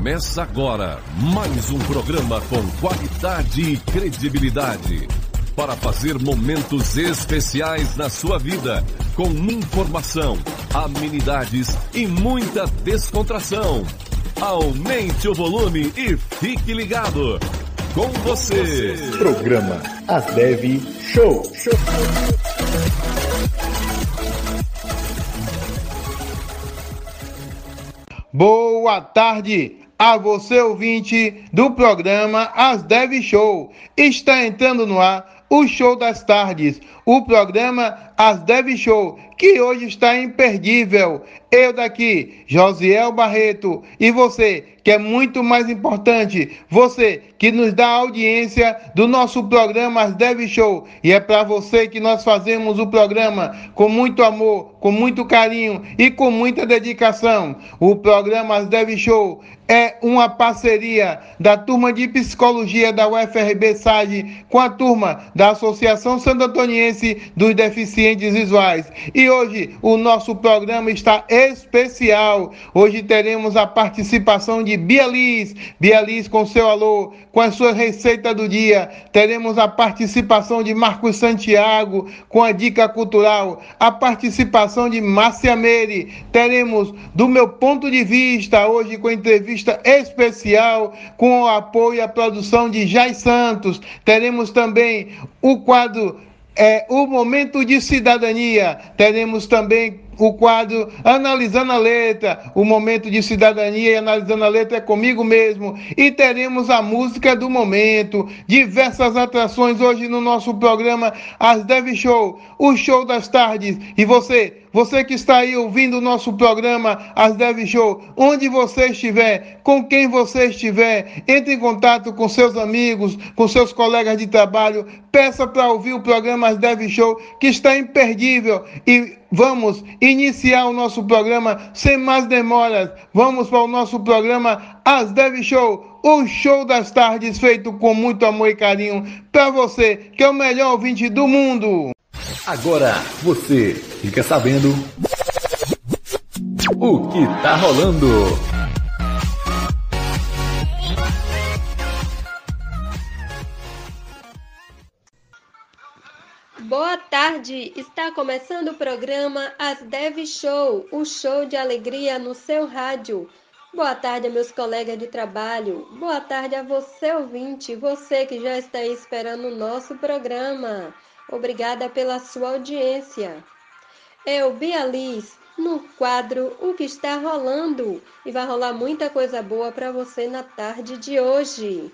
Começa agora mais um programa com qualidade e credibilidade para fazer momentos especiais na sua vida com informação, amenidades e muita descontração. Aumente o volume e fique ligado. Com você. Programa As Dev Show. Show. Boa tarde a você ouvinte do programa As Dev Show. Está entrando no ar o Show das Tardes, o programa As Dev Show, que hoje está imperdível. Eu daqui, Josiel Barreto, e você, que é muito mais importante, você que nos dá audiência do nosso programa As Dev Show. E é para você que nós fazemos o programa com muito amor, com muito carinho e com muita dedicação. O programa As Dev Show é uma parceria da turma de psicologia da UFRB SAG com a turma da Associação Santo Antoniense dos Deficientes Visuais. E hoje o nosso programa está especial. Hoje teremos a participação de Bia Liz, Bia Liz com seu alô, com a sua receita do dia. Teremos a participação de Marcos Santiago com a dica cultural, a participação de Márcia Meire. Teremos do meu ponto de vista hoje com entrevista especial com o apoio e a produção de Jai Santos. Teremos também o quadro é o momento de cidadania. Teremos também o quadro Analisando a Letra, o momento de cidadania e analisando a letra é comigo mesmo. E teremos a música do momento, diversas atrações hoje no nosso programa As Dev Show, o show das tardes. E você, você que está aí ouvindo o nosso programa As Dev Show, onde você estiver, com quem você estiver, entre em contato com seus amigos, com seus colegas de trabalho, peça para ouvir o programa As Dev Show, que está imperdível. E vamos iniciar o nosso programa sem mais demoras. Vamos para o nosso programa As Dev Show, o show das tardes feito com muito amor e carinho para você, que é o melhor ouvinte do mundo. Agora você fica sabendo o que tá rolando. Boa tarde! Está começando o programa As Dev Show, o show de alegria no seu rádio. Boa tarde meus colegas de trabalho. Boa tarde a você ouvinte, você que já está aí esperando o nosso programa. Obrigada pela sua audiência. Eu, Bia Liz, no quadro O que está rolando e vai rolar muita coisa boa para você na tarde de hoje.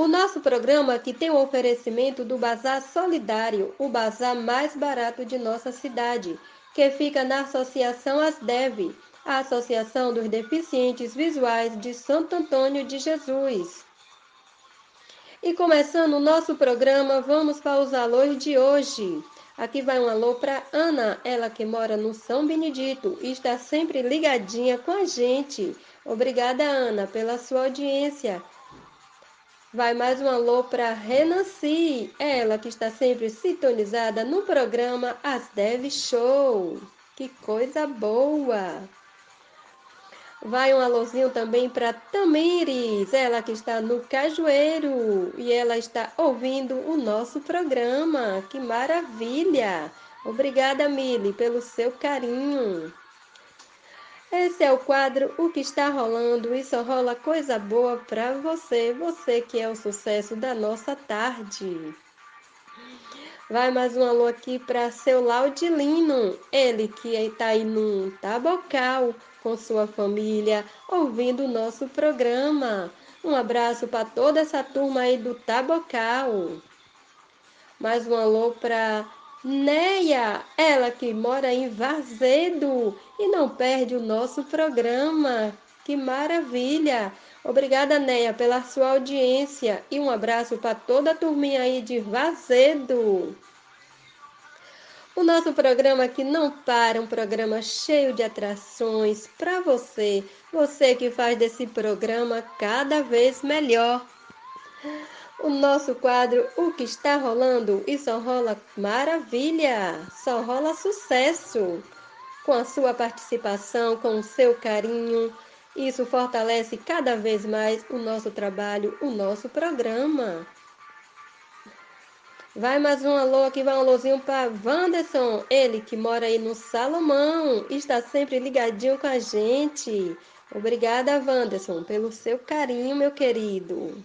O nosso programa que tem o oferecimento do Bazar Solidário, o bazar mais barato de nossa cidade, que fica na Associação Asdev, a Associação dos Deficientes Visuais de Santo Antônio de Jesus. E começando o nosso programa, vamos para os alôs de hoje. Aqui vai um alô para Ana, ela que mora no São Benedito e está sempre ligadinha com a gente. Obrigada, Ana, pela sua audiência. Vai mais um alô para Renanci, ela que está sempre sintonizada no programa As Dev Show. Que coisa boa! Vai um alôzinho também para Tamires, ela que está no Cajueiro e ela está ouvindo o nosso programa. Que maravilha! Obrigada, Mili, pelo seu carinho. Esse é o quadro O que está rolando e só rola coisa boa para você, você que é o sucesso da nossa tarde. Vai mais um alô aqui para seu Laudilino, ele que está aí no Tabocal com sua família, ouvindo o nosso programa. Um abraço para toda essa turma aí do Tabocal. Mais um alô para Neia, ela que mora em Vazedo e não perde o nosso programa. Que maravilha! Obrigada, Neia, pela sua audiência e um abraço para toda a turminha aí de Vazedo. O nosso programa aqui não para, um programa cheio de atrações para você, você que faz desse programa cada vez melhor. O nosso quadro O que está rolando e só rola maravilha, só rola sucesso. Com a sua participação, com o seu carinho, Isso fortalece cada vez mais o nosso trabalho, o nosso programa. Vai mais um alô aqui, vai um alôzinho para Wanderson, ele que mora aí no Salomão, está sempre ligadinho com a gente. Obrigada, Wanderson, pelo seu carinho, meu querido.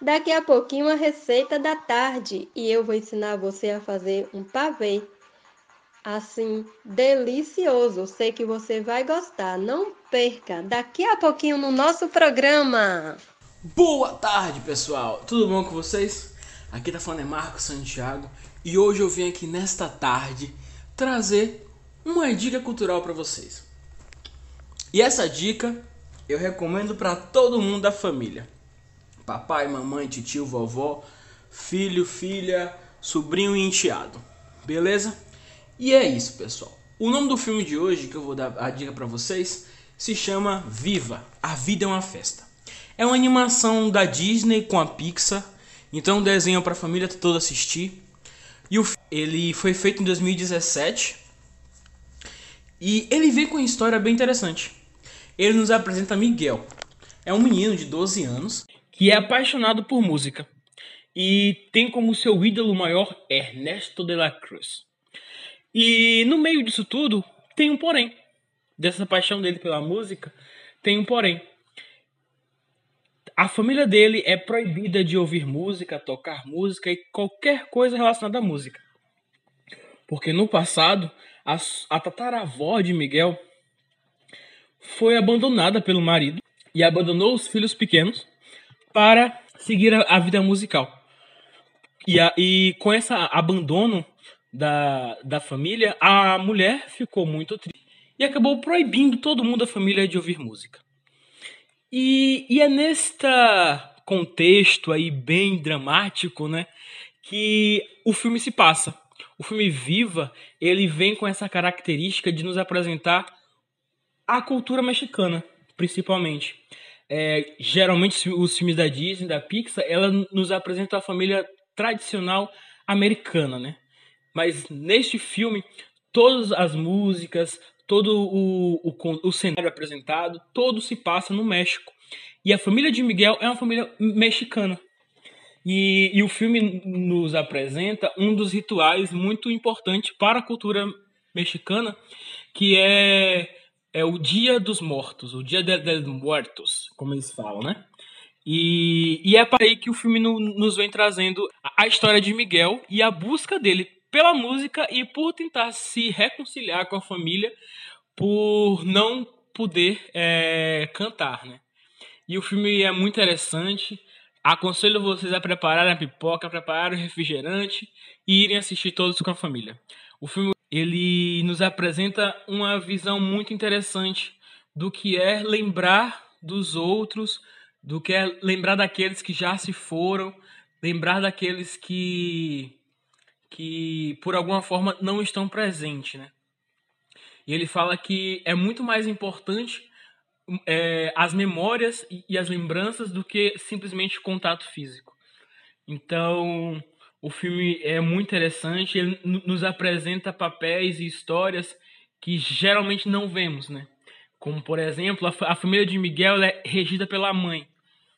Daqui a pouquinho a receita da tarde e eu vou ensinar você a fazer um pavê. Assim, delicioso. Sei que você vai gostar. Não perca. Daqui a pouquinho no nosso programa. Boa tarde, pessoal. Tudo bom com vocês? Aqui tá falando é Marcos Santiago e hoje eu vim aqui nesta tarde trazer uma dica cultural para vocês. E essa dica eu recomendo para todo mundo da família papai, mamãe, tio, vovó, filho, filha, sobrinho e enteado. Beleza? E é isso, pessoal. O nome do filme de hoje que eu vou dar a dica para vocês se chama Viva, a vida é uma festa. É uma animação da Disney com a Pixar, então um desenho para a família toda assistir. E o ele foi feito em 2017 e ele vem com uma história bem interessante. Ele nos apresenta Miguel. É um menino de 12 anos que é apaixonado por música e tem como seu ídolo maior Ernesto de la Cruz. E no meio disso tudo, tem um porém. Dessa paixão dele pela música, tem um porém. A família dele é proibida de ouvir música, tocar música e qualquer coisa relacionada à música. Porque no passado, a, a tataravó de Miguel foi abandonada pelo marido e abandonou os filhos pequenos para seguir a, a vida musical. E, a, e com esse abandono da, da família, a mulher ficou muito triste e acabou proibindo todo mundo da família de ouvir música. E, e é neste contexto aí bem dramático, né, que o filme se passa. O filme Viva, ele vem com essa característica de nos apresentar a cultura mexicana, principalmente é, geralmente os filmes da Disney, da Pixar, ela nos apresenta a família tradicional americana, né? Mas neste filme, todas as músicas, todo o, o, o cenário apresentado, todo se passa no México. E a família de Miguel é uma família mexicana. E, e o filme nos apresenta um dos rituais muito importantes para a cultura mexicana, que é é o Dia dos Mortos, o Dia de, de Muertos, como eles falam, né? E, e é para aí que o filme no, nos vem trazendo a, a história de Miguel e a busca dele pela música e por tentar se reconciliar com a família por não poder é, cantar, né? E o filme é muito interessante. Aconselho vocês a prepararem a pipoca, prepararem o refrigerante e irem assistir todos com a família. O filme ele nos apresenta uma visão muito interessante do que é lembrar dos outros, do que é lembrar daqueles que já se foram, lembrar daqueles que que por alguma forma não estão presentes, né? E ele fala que é muito mais importante é, as memórias e as lembranças do que simplesmente contato físico. Então, o filme é muito interessante, ele nos apresenta papéis e histórias que geralmente não vemos, né? Como, por exemplo, a, família de Miguel é regida pela mãe,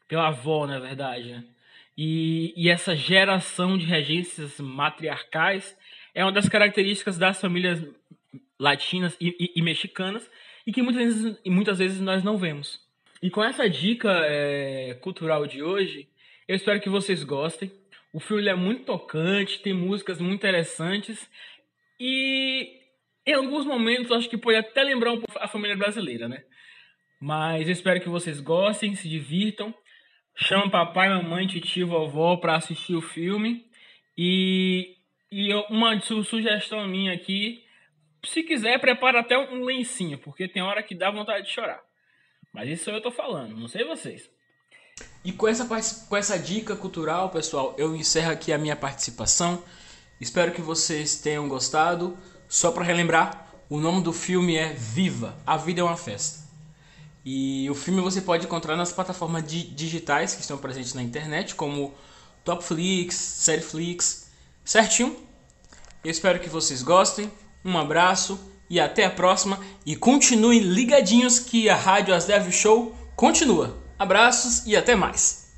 pela avó, na verdade, né? E, e essa geração de regências matriarcais é uma das características das famílias latinas e, e, e mexicanas e que muitas vezes, muitas vezes nós não vemos. E com essa dica é, cultural de hoje, eu espero que vocês gostem. O filme é muito tocante, tem músicas muito interessantes e em alguns momentos acho que pode até lembrar um pouco a família brasileira, né? Mas eu espero que vocês gostem, se divirtam. Chama papai, mamãe, tio, vovó para assistir o filme. E, e uma sugestão minha aqui, se quiser, prepara até um lencinho, porque tem hora que dá vontade de chorar. Mas isso eu tô falando, não sei vocês. E com essa, com essa dica cultural, pessoal, eu encerro aqui a minha participação. Espero que vocês tenham gostado. Só para relembrar, o nome do filme é Viva, a vida é uma festa. E o filme você pode encontrar nas plataformas di digitais que estão presentes na internet, como Topflix, Serieflix, certinho? Eu espero que vocês gostem. Um abraço e até a próxima. E continuem ligadinhos que a Rádio As Dev Show continua. Abraços e até mais.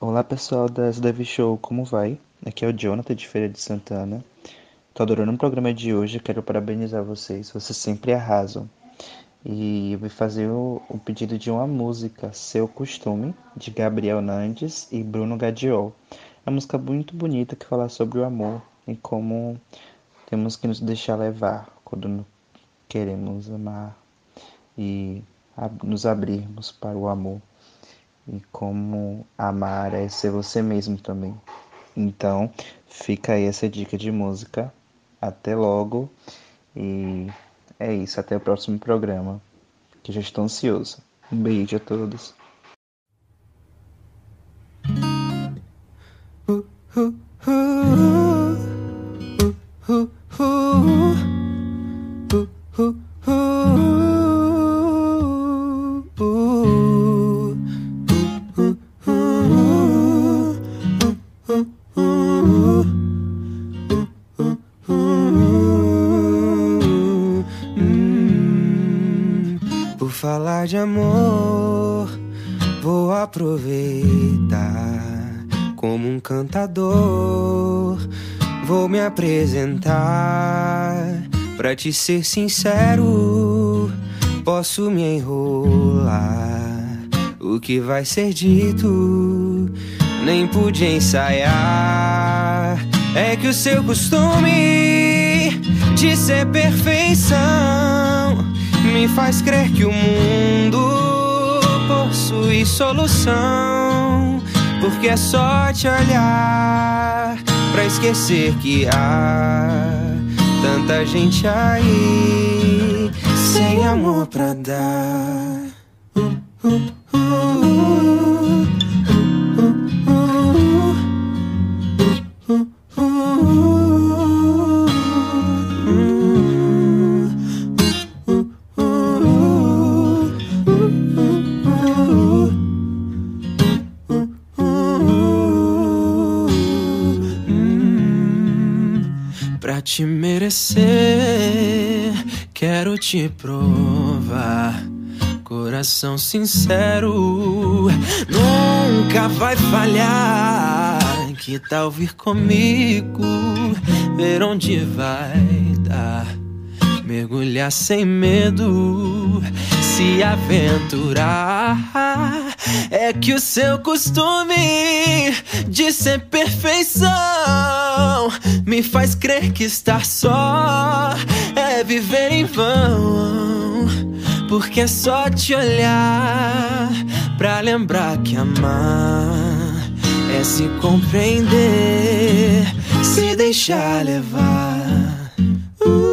Olá pessoal da SDV Show, como vai? Aqui é o Jonathan de Feira de Santana. Tô adorando o programa de hoje, quero parabenizar vocês, vocês sempre arrasam. E eu vou fazer o, o pedido de uma música, Seu Costume, de Gabriel Nandes e Bruno Gadiol. Uma música muito bonita que fala sobre o amor e como temos que nos deixar levar quando queremos amar e nos abrirmos para o amor e como amar é ser você mesmo também. Então, fica aí essa dica de música. Até logo e é isso, até o próximo programa, que já estou ansioso. Um beijo a todos. Como um cantador. Vou me apresentar pra te ser sincero. Posso me enrolar, o que vai ser dito, nem pude ensaiar. É que o seu costume de ser perfeição me faz crer que o mundo possui solução. Porque é só te olhar pra esquecer que há tanta gente aí sem amor pra dar. Uh, uh, te merecer, quero te provar. Coração sincero, nunca vai falhar. Que tal vir comigo, ver onde vai dar? Mergulhar sem medo, se aventurar é que o seu costume de ser perfeição me faz crer que estar só é viver em vão. Porque é só te olhar pra lembrar que amar é se compreender, se deixar levar. Uh.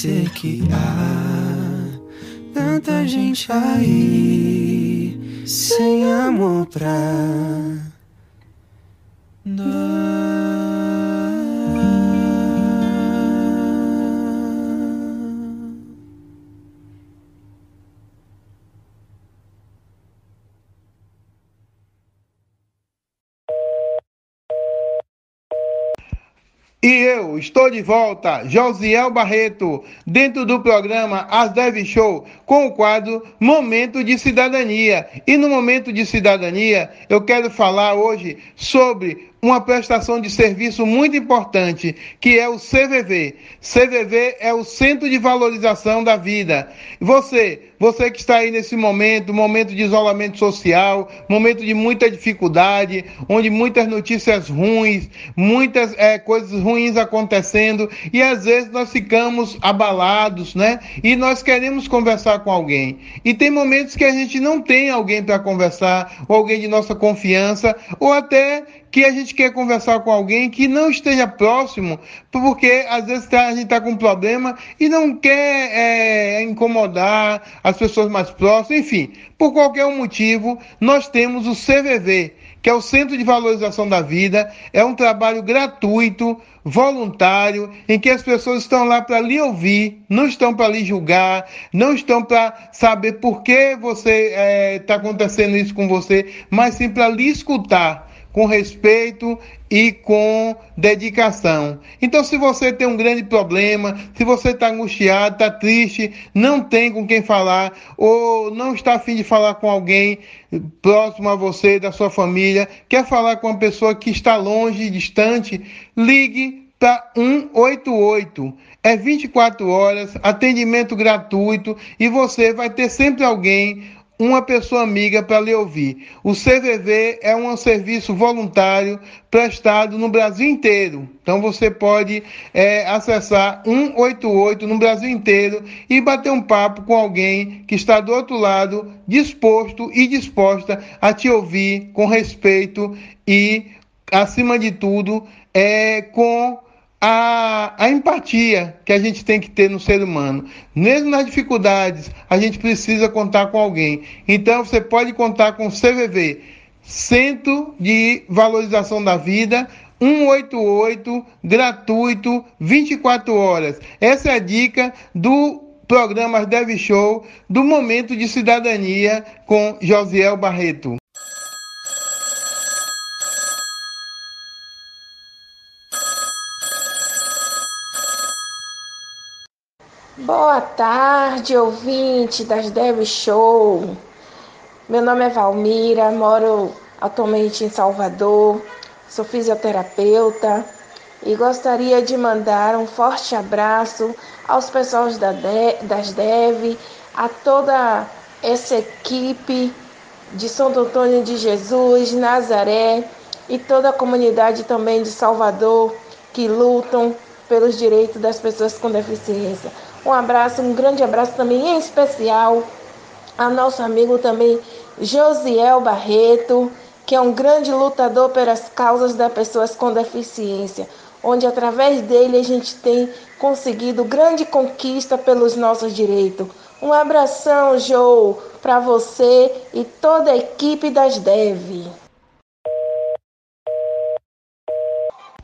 Esquecer que há tanta gente aí sem amor pra E eu estou de volta, Josiel Barreto, dentro do programa As Dev Show, com o quadro Momento de Cidadania. E no Momento de Cidadania, eu quero falar hoje sobre uma prestação de serviço muito importante, que é o CVV. CVV é o Centro de Valorização da Vida. Você, você que está aí nesse momento, momento de isolamento social, momento de muita dificuldade, onde muitas notícias ruins, muitas é, coisas ruins acontecendo, e às vezes nós ficamos abalados, né? E nós queremos conversar com alguém. E tem momentos que a gente não tem alguém para conversar, ou alguém de nossa confiança, ou até que a gente quer conversar com alguém que não esteja próximo, porque às vezes tá, a gente está com um problema e não quer é, incomodar as pessoas mais próximas, enfim, por qualquer motivo, nós temos o CVV, que é o Centro de Valorização da Vida, é um trabalho gratuito, voluntário, em que as pessoas estão lá para lhe ouvir, não estão para lhe julgar, não estão para saber por que você está é, tá acontecendo isso com você, mas sim para lhe escutar com respeito e com dedicação. Então, se você tem um grande problema, se você está angustiado, está triste, não tem com quem falar, ou não está afim de falar com alguém próximo a você, da sua família, quer falar com uma pessoa que está longe, distante, ligue para 188. É 24 horas, atendimento gratuito e você vai ter sempre alguém uma pessoa amiga para lhe ouvir. O CVV é um serviço voluntário prestado no Brasil inteiro. Então você pode é, acessar 188 no Brasil inteiro e bater um papo com alguém que está do outro lado, disposto e disposta a te ouvir com respeito e, acima de tudo, é, com a, a empatia que a gente tem que ter no ser humano. Mesmo nas dificuldades, a gente precisa contar com alguém. Então, você pode contar com o CVV, Centro de Valorização da Vida, 188, gratuito, 24 horas. Essa é a dica do programa Dev Show do Momento de Cidadania com Josiel Barreto. Boa tarde, ouvinte das Dev Show. Meu nome é Valmira, moro atualmente em Salvador, sou fisioterapeuta e gostaria de mandar um forte abraço aos pessoas da de, das Dev, a toda essa equipe de Santo Antônio de Jesus, Nazaré e toda a comunidade também de Salvador que lutam pelos direitos das pessoas com deficiência. Um abraço, um grande abraço também em especial a nosso amigo também Josiel Barreto, que é um grande lutador pelas causas das pessoas com deficiência, onde através dele a gente tem conseguido grande conquista pelos nossos direitos. Um abração, Joe, para você e toda a equipe das DEV.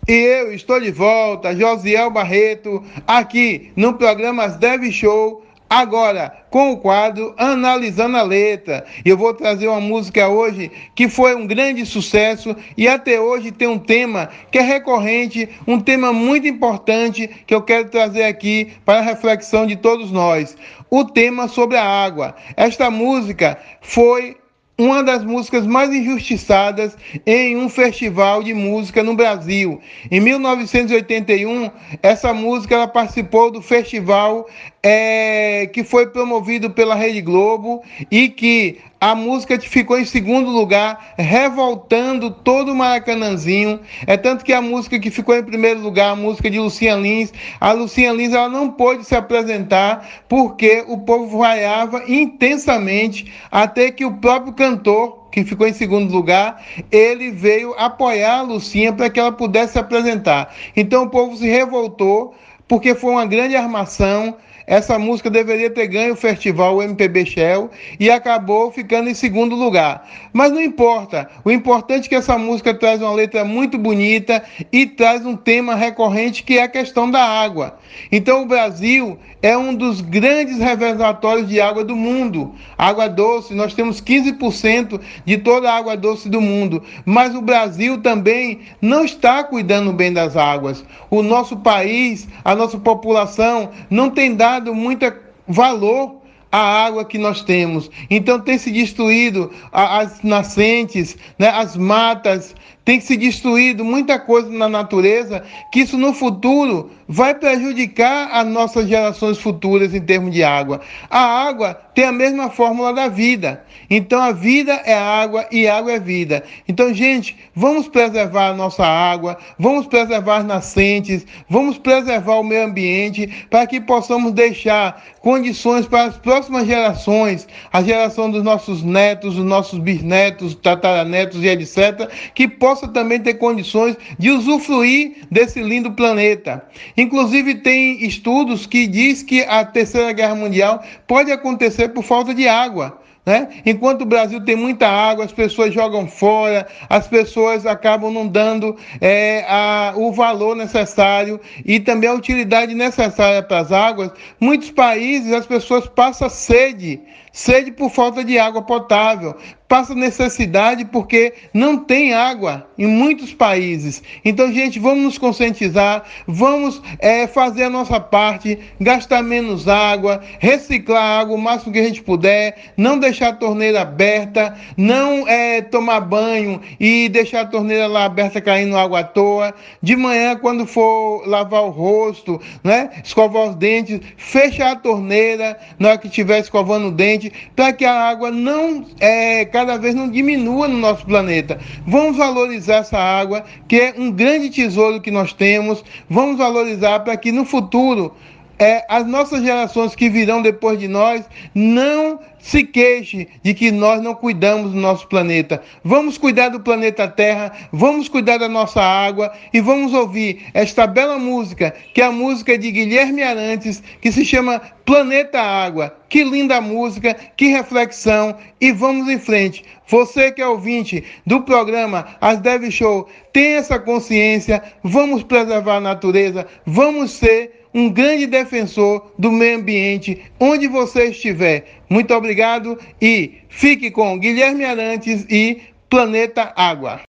E eu estou de volta, Josiel Barreto, aqui no programa Dev Show, agora com o quadro Analisando a Letra. Eu vou trazer uma música hoje que foi um grande sucesso e até hoje tem um tema que é recorrente, um tema muito importante que eu quero trazer aqui para a reflexão de todos nós. O tema sobre a água. Esta música foi uma das músicas mais injustiçadas em um festival de música no Brasil. Em 1981, essa música ela participou do festival é, que foi promovido pela Rede Globo e que a música ficou em segundo lugar, revoltando todo o Maracanãzinho. É tanto que a música que ficou em primeiro lugar, a música de Lucian Lins, a Lucian Lins ela não pôde se apresentar porque o povo vaiava intensamente até que o próprio cantor que ficou em segundo lugar, ele veio apoiar a Lucinha para que ela pudesse se apresentar. Então o povo se revoltou porque foi uma grande armação essa música deveria ter ganho o festival MPB Shell e acabou ficando em segundo lugar. Mas não importa. O importante é que essa música traz uma letra muito bonita e traz um tema recorrente que é a questão da água. Então o Brasil é um dos grandes reservatórios de água do mundo. Água doce, nós temos 15% de toda a água doce do mundo. Mas o Brasil também não está cuidando bem das águas. O nosso país, a nossa população não tem dado muito valor à água que nós temos. Então tem se destruído as nascentes, né, as matas, tem que se destruído muita coisa na natureza, que isso no futuro vai prejudicar as nossas gerações futuras em termos de água. A água tem a mesma fórmula da vida. Então a vida é água e água é vida. Então, gente, vamos preservar a nossa água, vamos preservar as nascentes, vamos preservar o meio ambiente para que possamos deixar condições para as próximas gerações, a geração dos nossos netos, dos nossos bisnetos, tataranetos e etc, que possa também ter condições de usufruir desse lindo planeta. Inclusive tem estudos que diz que a Terceira Guerra Mundial pode acontecer por falta de água. Né? Enquanto o Brasil tem muita água, as pessoas jogam fora, as pessoas acabam não dando é, a, o valor necessário e também a utilidade necessária para as águas. Muitos países as pessoas passam sede, sede por falta de água potável, passa necessidade porque não tem água em muitos países. Então, gente, vamos nos conscientizar, vamos é, fazer a nossa parte, gastar menos água, reciclar água o máximo que a gente puder, não deixar a torneira aberta, não é, tomar banho e deixar a torneira lá aberta caindo água à toa. De manhã, quando for lavar o rosto, né, escovar os dentes, fecha a torneira na hora que estiver escovando o dente, para que a água não é, cada vez não diminua no nosso planeta. Vamos valorizar essa água, que é um grande tesouro que nós temos. Vamos valorizar para que no futuro é, as nossas gerações que virão depois de nós não se queixe de que nós não cuidamos do nosso planeta. Vamos cuidar do planeta Terra, vamos cuidar da nossa água e vamos ouvir esta bela música, que é a música de Guilherme Arantes, que se chama Planeta Água. Que linda música, que reflexão e vamos em frente. Você que é ouvinte do programa As Dev Show, tem essa consciência, vamos preservar a natureza, vamos ser um grande defensor do meio ambiente onde você estiver. Muito obrigado e fique com Guilherme Arantes e Planeta Água.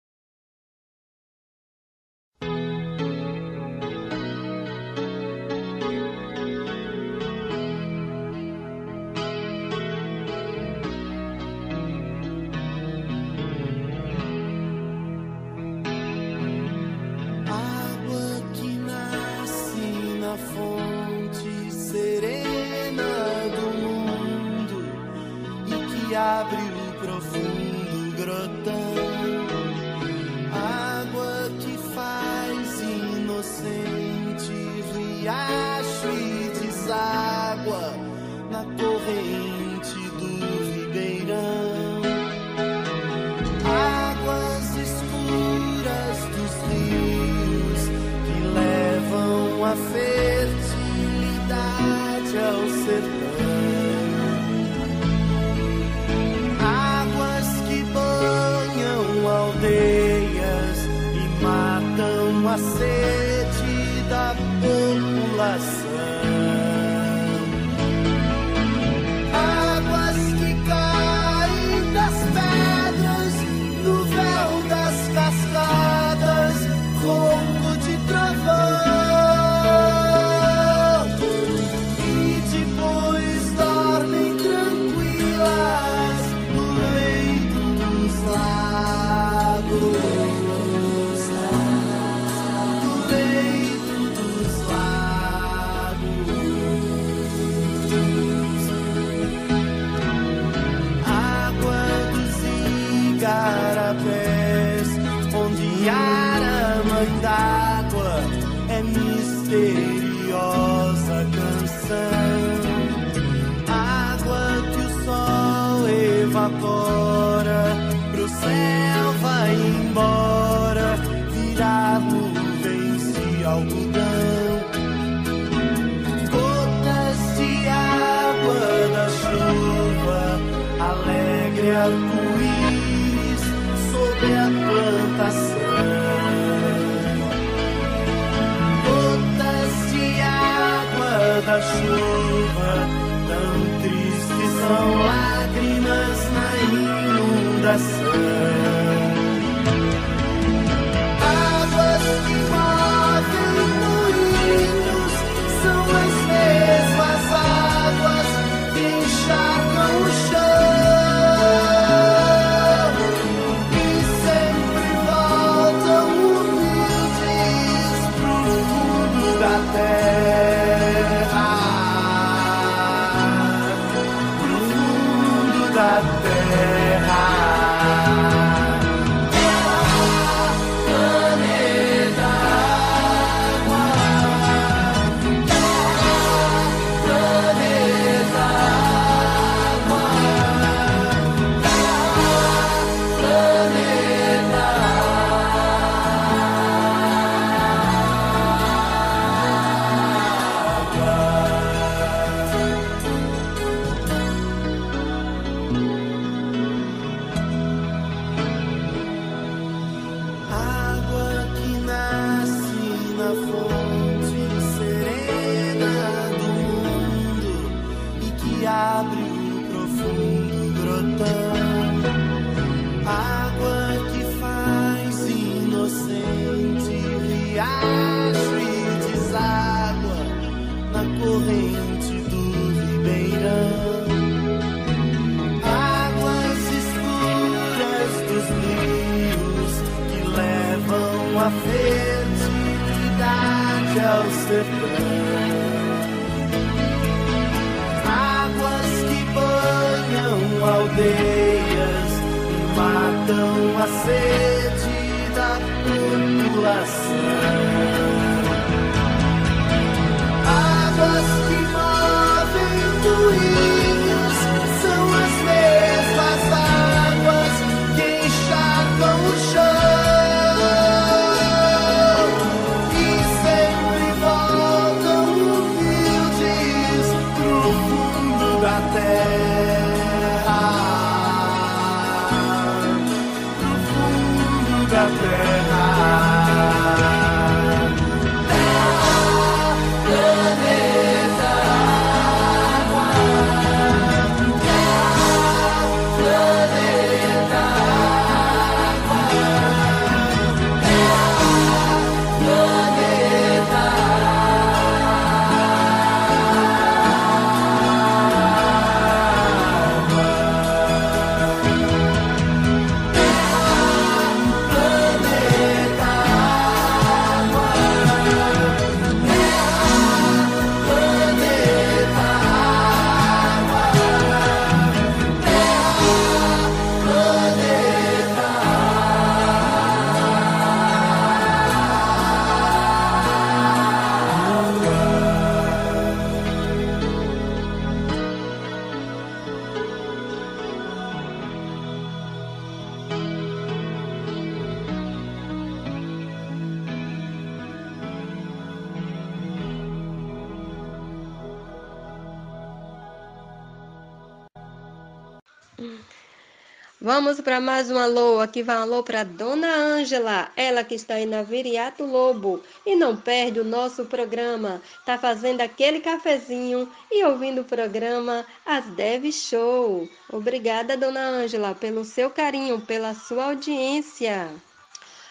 Para mais um alô. Aqui vai um alô para Dona Ângela, ela que está aí na Viriato Lobo e não perde o nosso programa. Tá fazendo aquele cafezinho e ouvindo o programa As Dev Show. Obrigada, Dona Ângela, pelo seu carinho, pela sua audiência.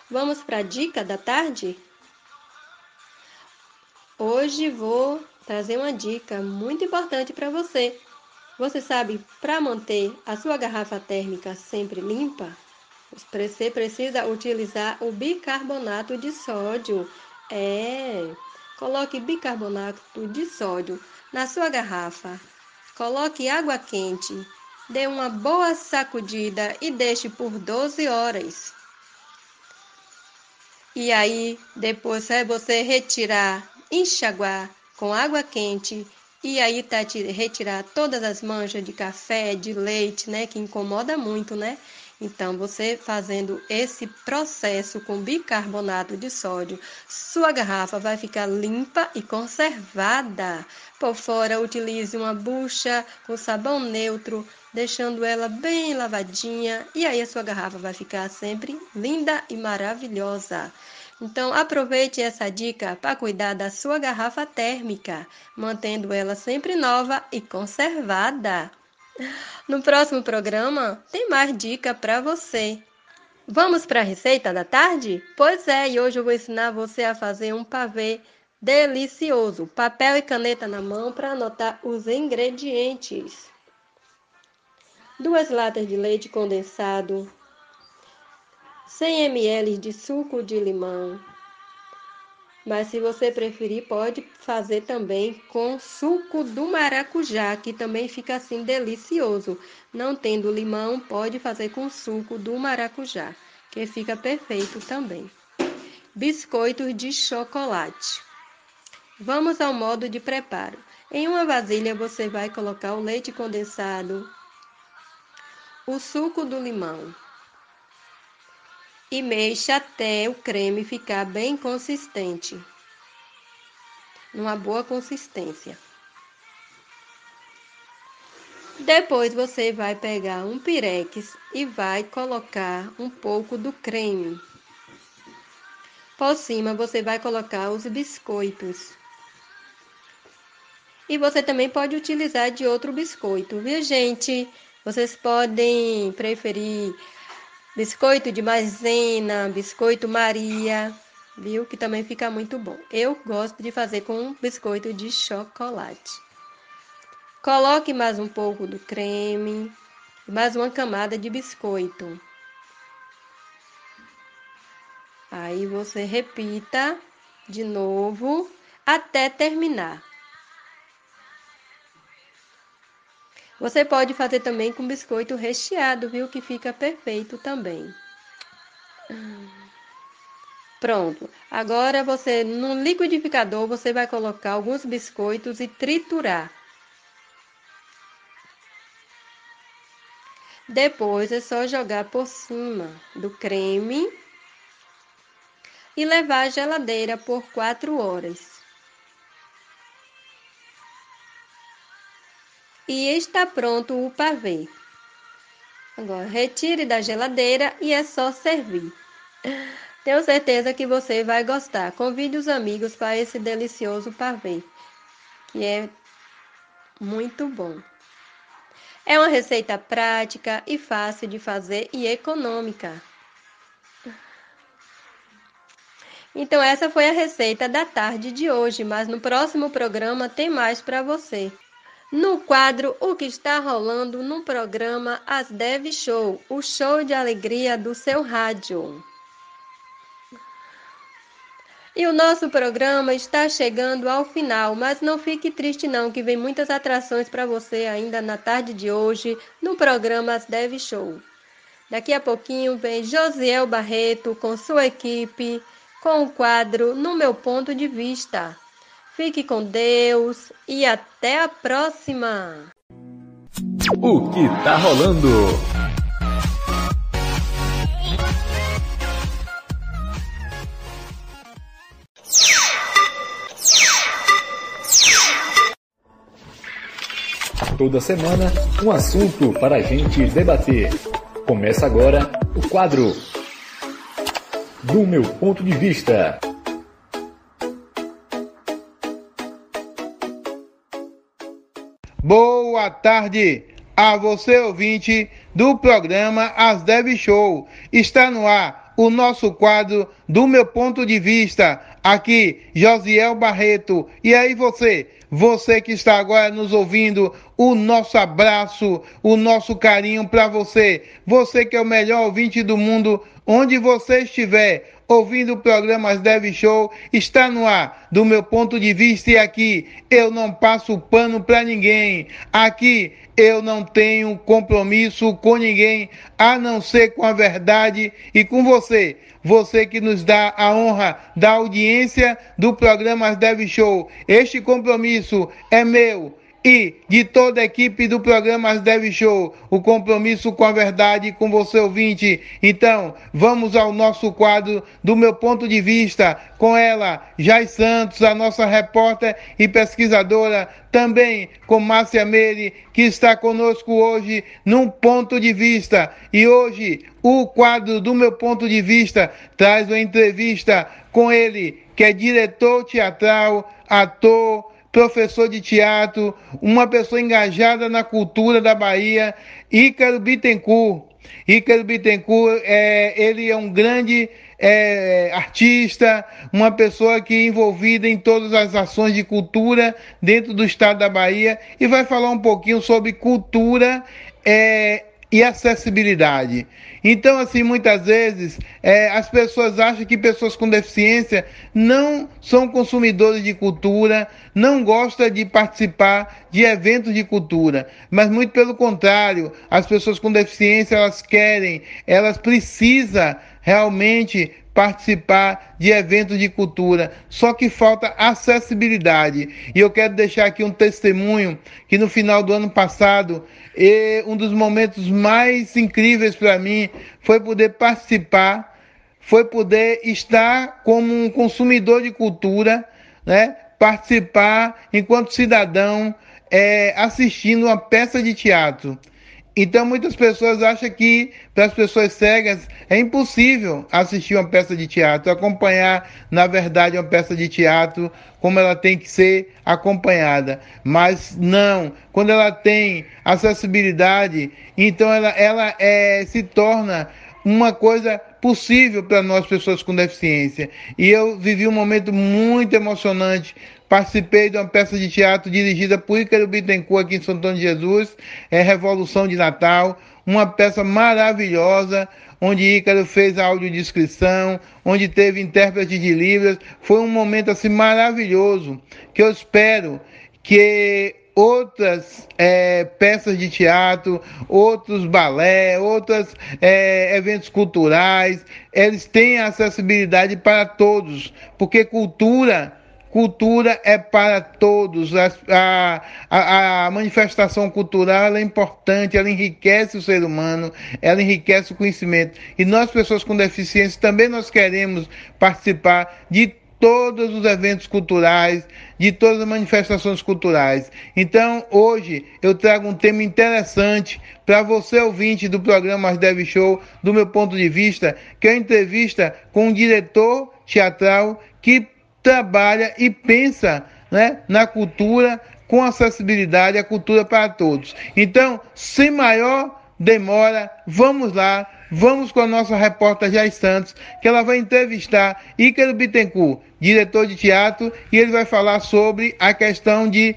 Vamos para a dica da tarde? Hoje vou trazer uma dica muito importante para você. Você sabe, para manter a sua garrafa térmica sempre limpa, você precisa utilizar o bicarbonato de sódio. É, coloque bicarbonato de sódio na sua garrafa. Coloque água quente, dê uma boa sacudida e deixe por 12 horas. E aí, depois é você retirar, enxaguar com água quente e aí tá retirar todas as manchas de café, de leite, né, que incomoda muito, né? Então, você fazendo esse processo com bicarbonato de sódio, sua garrafa vai ficar limpa e conservada. Por fora, utilize uma bucha com sabão neutro, deixando ela bem lavadinha, e aí a sua garrafa vai ficar sempre linda e maravilhosa. Então, aproveite essa dica para cuidar da sua garrafa térmica, mantendo ela sempre nova e conservada. No próximo programa, tem mais dica para você. Vamos para a receita da tarde? Pois é, e hoje eu vou ensinar você a fazer um pavê delicioso. Papel e caneta na mão para anotar os ingredientes. Duas latas de leite condensado, 100 ml de suco de limão. Mas se você preferir, pode fazer também com suco do maracujá, que também fica assim delicioso. Não tendo limão, pode fazer com suco do maracujá, que fica perfeito também. Biscoitos de chocolate. Vamos ao modo de preparo. Em uma vasilha você vai colocar o leite condensado, o suco do limão, e mexa até o creme ficar bem consistente, numa boa consistência. Depois você vai pegar um pirex e vai colocar um pouco do creme. Por cima você vai colocar os biscoitos. E você também pode utilizar de outro biscoito, viu, gente? Vocês podem preferir biscoito de maisena, biscoito Maria, viu? Que também fica muito bom. Eu gosto de fazer com biscoito de chocolate. Coloque mais um pouco do creme, mais uma camada de biscoito. Aí você repita de novo até terminar. Você pode fazer também com biscoito recheado, viu? Que fica perfeito também. Pronto. Agora você no liquidificador você vai colocar alguns biscoitos e triturar. Depois é só jogar por cima do creme e levar à geladeira por 4 horas. E está pronto o pavê. Agora, retire da geladeira e é só servir. Tenho certeza que você vai gostar. Convide os amigos para esse delicioso pavê, que é muito bom. É uma receita prática e fácil de fazer e econômica. Então, essa foi a receita da tarde de hoje, mas no próximo programa tem mais para você. No quadro O que está rolando no programa As Dev Show, o show de alegria do seu rádio. E o nosso programa está chegando ao final, mas não fique triste não, que vem muitas atrações para você ainda na tarde de hoje no programa As Dev Show. Daqui a pouquinho vem Josiel Barreto com sua equipe com o quadro No Meu Ponto de Vista. Fique com Deus e até a próxima! O que tá rolando? Toda semana, um assunto para a gente debater. Começa agora o quadro Do Meu Ponto de Vista. Boa tarde a você, ouvinte do programa As Dev Show. Está no ar o nosso quadro do meu ponto de vista. Aqui, Josiel Barreto. E aí, você? Você que está agora nos ouvindo, o nosso abraço, o nosso carinho para você. Você que é o melhor ouvinte do mundo, onde você estiver ouvindo o programa Dev Show, está no ar, do meu ponto de vista, e aqui eu não passo pano para ninguém. Aqui eu não tenho compromisso com ninguém, a não ser com a verdade e com você. Você que nos dá a honra da audiência do programa Dev Show. Este compromisso é meu e de toda a equipe do programa As Show, o compromisso com a verdade com você ouvinte. Então, vamos ao nosso quadro do meu ponto de vista com ela, Jai Santos, a nossa repórter e pesquisadora, também com Márcia Meire, que está conosco hoje num ponto de vista. E hoje, o quadro do meu ponto de vista traz uma entrevista com ele, que é diretor teatral, ator, professor de teatro, uma pessoa engajada na cultura da Bahia, Ícaro Bittencourt. Ícaro Bittencourt, é, ele é um grande é, artista, uma pessoa que é envolvida em todas as ações de cultura dentro do estado da Bahia e vai falar um pouquinho sobre cultura é, e acessibilidade. Então, assim, muitas vezes é, as pessoas acham que pessoas com deficiência não são consumidores de cultura, não gostam de participar de eventos de cultura, mas muito pelo contrário, as pessoas com deficiência elas querem, elas precisam realmente participar de eventos de cultura, só que falta acessibilidade. E eu quero deixar aqui um testemunho que no final do ano passado, um dos momentos mais incríveis para mim foi poder participar, foi poder estar como um consumidor de cultura, né? participar enquanto cidadão, é, assistindo uma peça de teatro. Então muitas pessoas acham que para as pessoas cegas é impossível assistir uma peça de teatro, acompanhar, na verdade, uma peça de teatro como ela tem que ser acompanhada. Mas não, quando ela tem acessibilidade, então ela, ela é, se torna uma coisa possível para nós pessoas com deficiência. E eu vivi um momento muito emocionante Participei de uma peça de teatro dirigida por Ícaro Bittencourt aqui em São Antônio de Jesus, é Revolução de Natal, uma peça maravilhosa, onde Ícaro fez a audiodescrição, onde teve intérprete de Libras. Foi um momento assim maravilhoso, que eu espero que outras é, peças de teatro, outros balé, outros é, eventos culturais, eles têm acessibilidade para todos, porque cultura Cultura é para todos. A, a, a, manifestação cultural é importante, ela enriquece o ser humano, ela enriquece o conhecimento. E nós, pessoas com deficiência, também nós queremos participar de todos os eventos culturais, de todas as manifestações culturais. Então, hoje eu trago um tema interessante para você ouvinte do programa As Dev Show, do meu ponto de vista, que é a entrevista com um diretor teatral que trabalha e pensa né, na cultura com acessibilidade, a cultura para todos. Então, sem maior demora, vamos lá, vamos com a nossa repórter Jai Santos, que ela vai entrevistar Ícaro Bittencourt, diretor de teatro, e ele vai falar sobre a questão de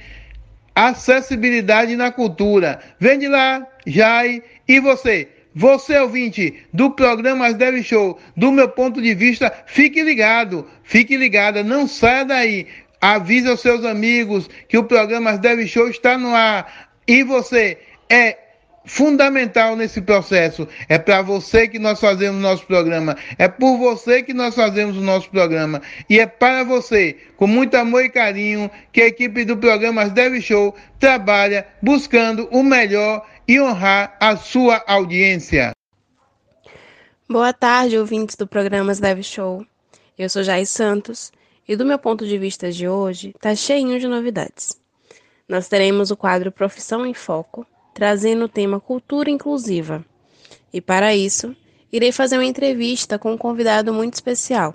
acessibilidade na cultura. Vem de lá, Jai, e você? Você, ouvinte do programa As Dev Show, do meu ponto de vista, fique ligado, fique ligada, não saia daí. Avise aos seus amigos que o programa As Dev Show está no ar. E você é fundamental nesse processo. É para você que nós fazemos o nosso programa. É por você que nós fazemos o nosso programa. E é para você, com muito amor e carinho, que a equipe do programa As Dev Show trabalha buscando o melhor e honrar a sua audiência. Boa tarde, ouvintes do programa Dev Show. Eu sou Jair Santos e, do meu ponto de vista de hoje, tá cheinho de novidades. Nós teremos o quadro Profissão em Foco, trazendo o tema Cultura Inclusiva. E para isso, irei fazer uma entrevista com um convidado muito especial.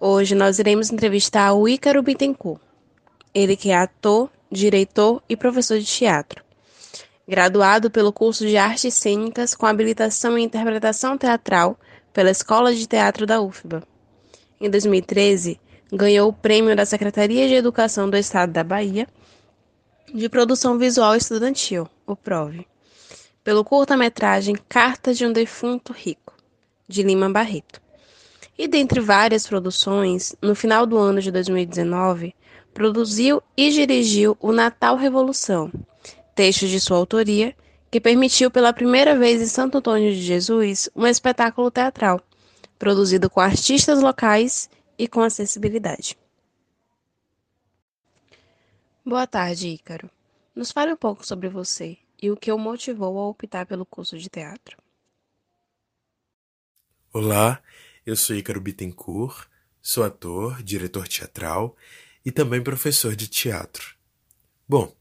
Hoje nós iremos entrevistar o Ícaro Bittencourt. Ele que é ator, diretor e professor de teatro graduado pelo curso de Artes Cênicas com habilitação em Interpretação Teatral pela Escola de Teatro da UFBA. Em 2013, ganhou o prêmio da Secretaria de Educação do Estado da Bahia de Produção Visual Estudantil, o PROVE, pelo curta-metragem Cartas de um Defunto Rico, de Lima Barreto. E dentre várias produções, no final do ano de 2019, produziu e dirigiu o Natal Revolução, texto de sua autoria, que permitiu pela primeira vez em Santo Antônio de Jesus um espetáculo teatral, produzido com artistas locais e com acessibilidade. Boa tarde, Ícaro. Nos fale um pouco sobre você e o que o motivou a optar pelo curso de teatro. Olá, eu sou Ícaro Bittencourt, sou ator, diretor teatral e também professor de teatro. Bom,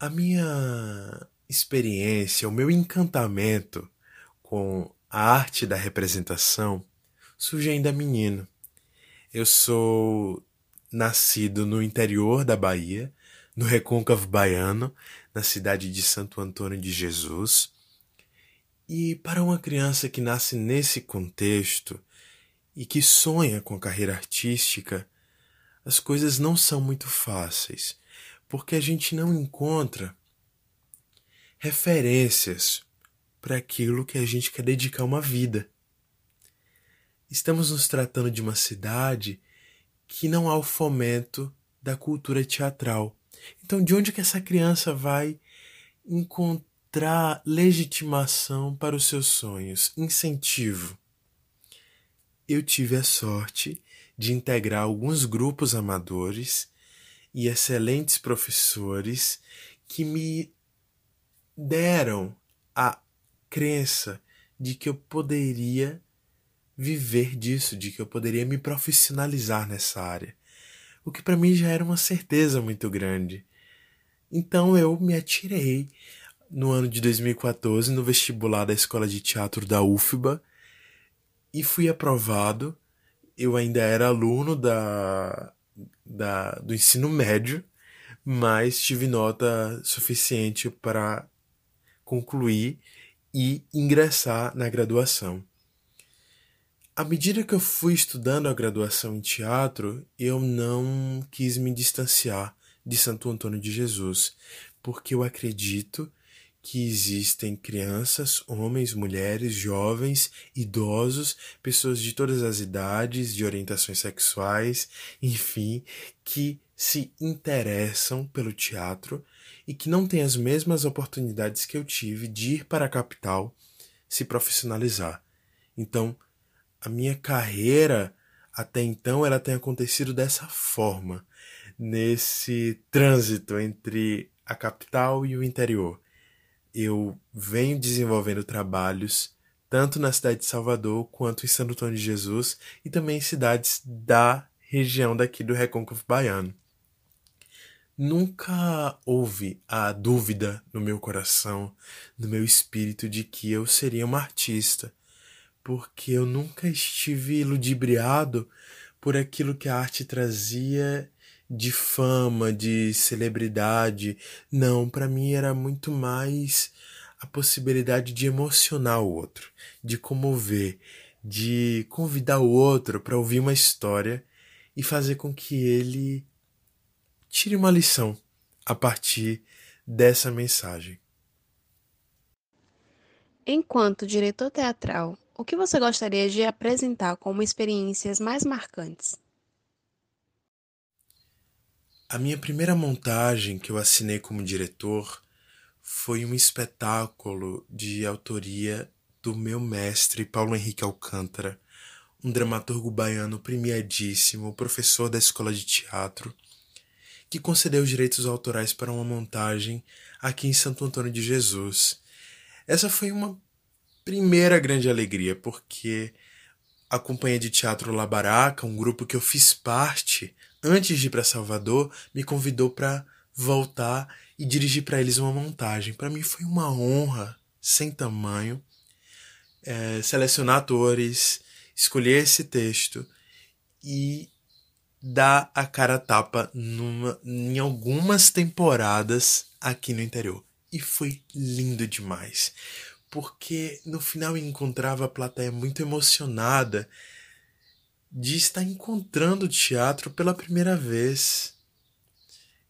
a minha experiência, o meu encantamento com a arte da representação surge ainda menino. Eu sou nascido no interior da Bahia, no recôncavo baiano, na cidade de Santo Antônio de Jesus. E para uma criança que nasce nesse contexto e que sonha com a carreira artística, as coisas não são muito fáceis porque a gente não encontra referências para aquilo que a gente quer dedicar uma vida. Estamos nos tratando de uma cidade que não há o fomento da cultura teatral. Então, de onde que essa criança vai encontrar legitimação para os seus sonhos, incentivo? Eu tive a sorte de integrar alguns grupos amadores e excelentes professores que me deram a crença de que eu poderia viver disso, de que eu poderia me profissionalizar nessa área. O que para mim já era uma certeza muito grande. Então eu me atirei no ano de 2014 no vestibular da Escola de Teatro da UFBA e fui aprovado. Eu ainda era aluno da da, do ensino médio, mas tive nota suficiente para concluir e ingressar na graduação. À medida que eu fui estudando a graduação em teatro, eu não quis me distanciar de Santo Antônio de Jesus, porque eu acredito que existem crianças, homens, mulheres, jovens, idosos, pessoas de todas as idades, de orientações sexuais, enfim, que se interessam pelo teatro e que não têm as mesmas oportunidades que eu tive de ir para a capital se profissionalizar. Então, a minha carreira até então ela tem acontecido dessa forma, nesse trânsito entre a capital e o interior. Eu venho desenvolvendo trabalhos tanto na cidade de Salvador quanto em Santo Antônio de Jesus e também em cidades da região daqui do Recôncavo Baiano. Nunca houve a dúvida no meu coração, no meu espírito, de que eu seria uma artista, porque eu nunca estive ludibriado por aquilo que a arte trazia de fama, de celebridade. Não, para mim era muito mais a possibilidade de emocionar o outro, de comover, de convidar o outro para ouvir uma história e fazer com que ele tire uma lição a partir dessa mensagem. Enquanto diretor teatral, o que você gostaria de apresentar como experiências mais marcantes? A minha primeira montagem que eu assinei como diretor foi um espetáculo de autoria do meu mestre Paulo Henrique Alcântara, um dramaturgo baiano premiadíssimo, professor da escola de teatro que concedeu os direitos autorais para uma montagem aqui em Santo Antônio de Jesus. Essa foi uma primeira grande alegria, porque a Companhia de Teatro Labaraca, um grupo que eu fiz parte antes de ir para Salvador, me convidou para voltar e dirigir para eles uma montagem. Para mim foi uma honra sem tamanho é, selecionar atores, escolher esse texto e dá a cara a tapa numa, em algumas temporadas aqui no interior. E foi lindo demais. Porque no final eu encontrava a plateia muito emocionada de estar encontrando o teatro pela primeira vez.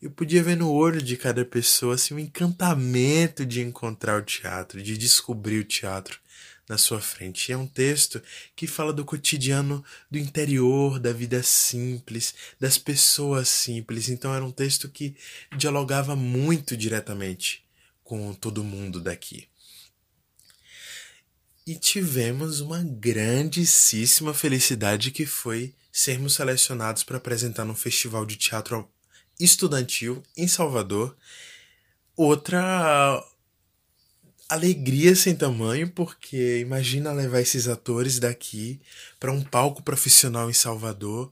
Eu podia ver no olho de cada pessoa assim, um encantamento de encontrar o teatro, de descobrir o teatro na sua frente. E é um texto que fala do cotidiano do interior, da vida simples, das pessoas simples. Então era um texto que dialogava muito diretamente com todo mundo daqui. E tivemos uma grandíssima felicidade que foi sermos selecionados para apresentar no Festival de Teatro Estudantil em Salvador. Outra alegria sem tamanho, porque imagina levar esses atores daqui para um palco profissional em Salvador.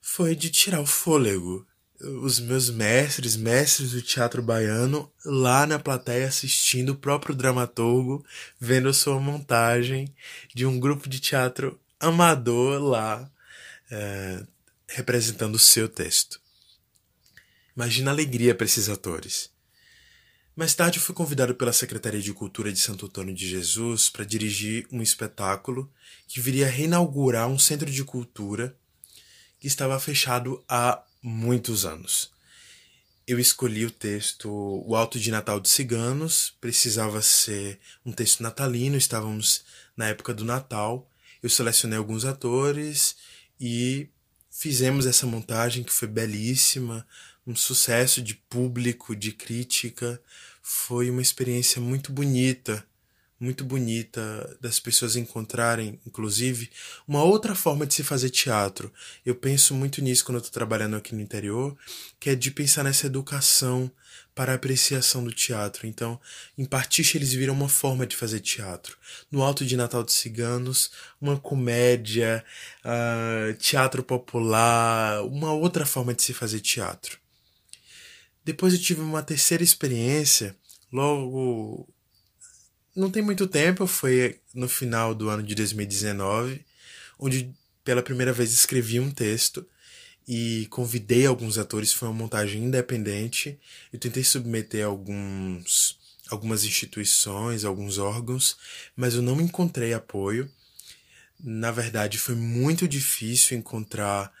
Foi de tirar o fôlego. Os meus mestres, mestres do teatro baiano, lá na plateia assistindo o próprio dramaturgo, vendo a sua montagem de um grupo de teatro amador lá, é, representando o seu texto. Imagina a alegria para esses atores. Mais tarde fui convidado pela Secretaria de Cultura de Santo Antônio de Jesus para dirigir um espetáculo que viria reinaugurar um centro de cultura que estava fechado há muitos anos. Eu escolhi o texto O Alto de Natal de Ciganos, precisava ser um texto natalino, estávamos na época do Natal. Eu selecionei alguns atores e fizemos essa montagem que foi belíssima, um sucesso de público, de crítica. Foi uma experiência muito bonita, muito bonita das pessoas encontrarem, inclusive, uma outra forma de se fazer teatro. Eu penso muito nisso quando eu estou trabalhando aqui no interior, que é de pensar nessa educação para a apreciação do teatro. Então, em Partiche eles viram uma forma de fazer teatro. No Alto de Natal de Ciganos, uma comédia, uh, teatro popular, uma outra forma de se fazer teatro. Depois eu tive uma terceira experiência, logo. Não tem muito tempo, foi no final do ano de 2019, onde pela primeira vez escrevi um texto e convidei alguns atores. Foi uma montagem independente. Eu tentei submeter alguns, algumas instituições, alguns órgãos, mas eu não encontrei apoio. Na verdade, foi muito difícil encontrar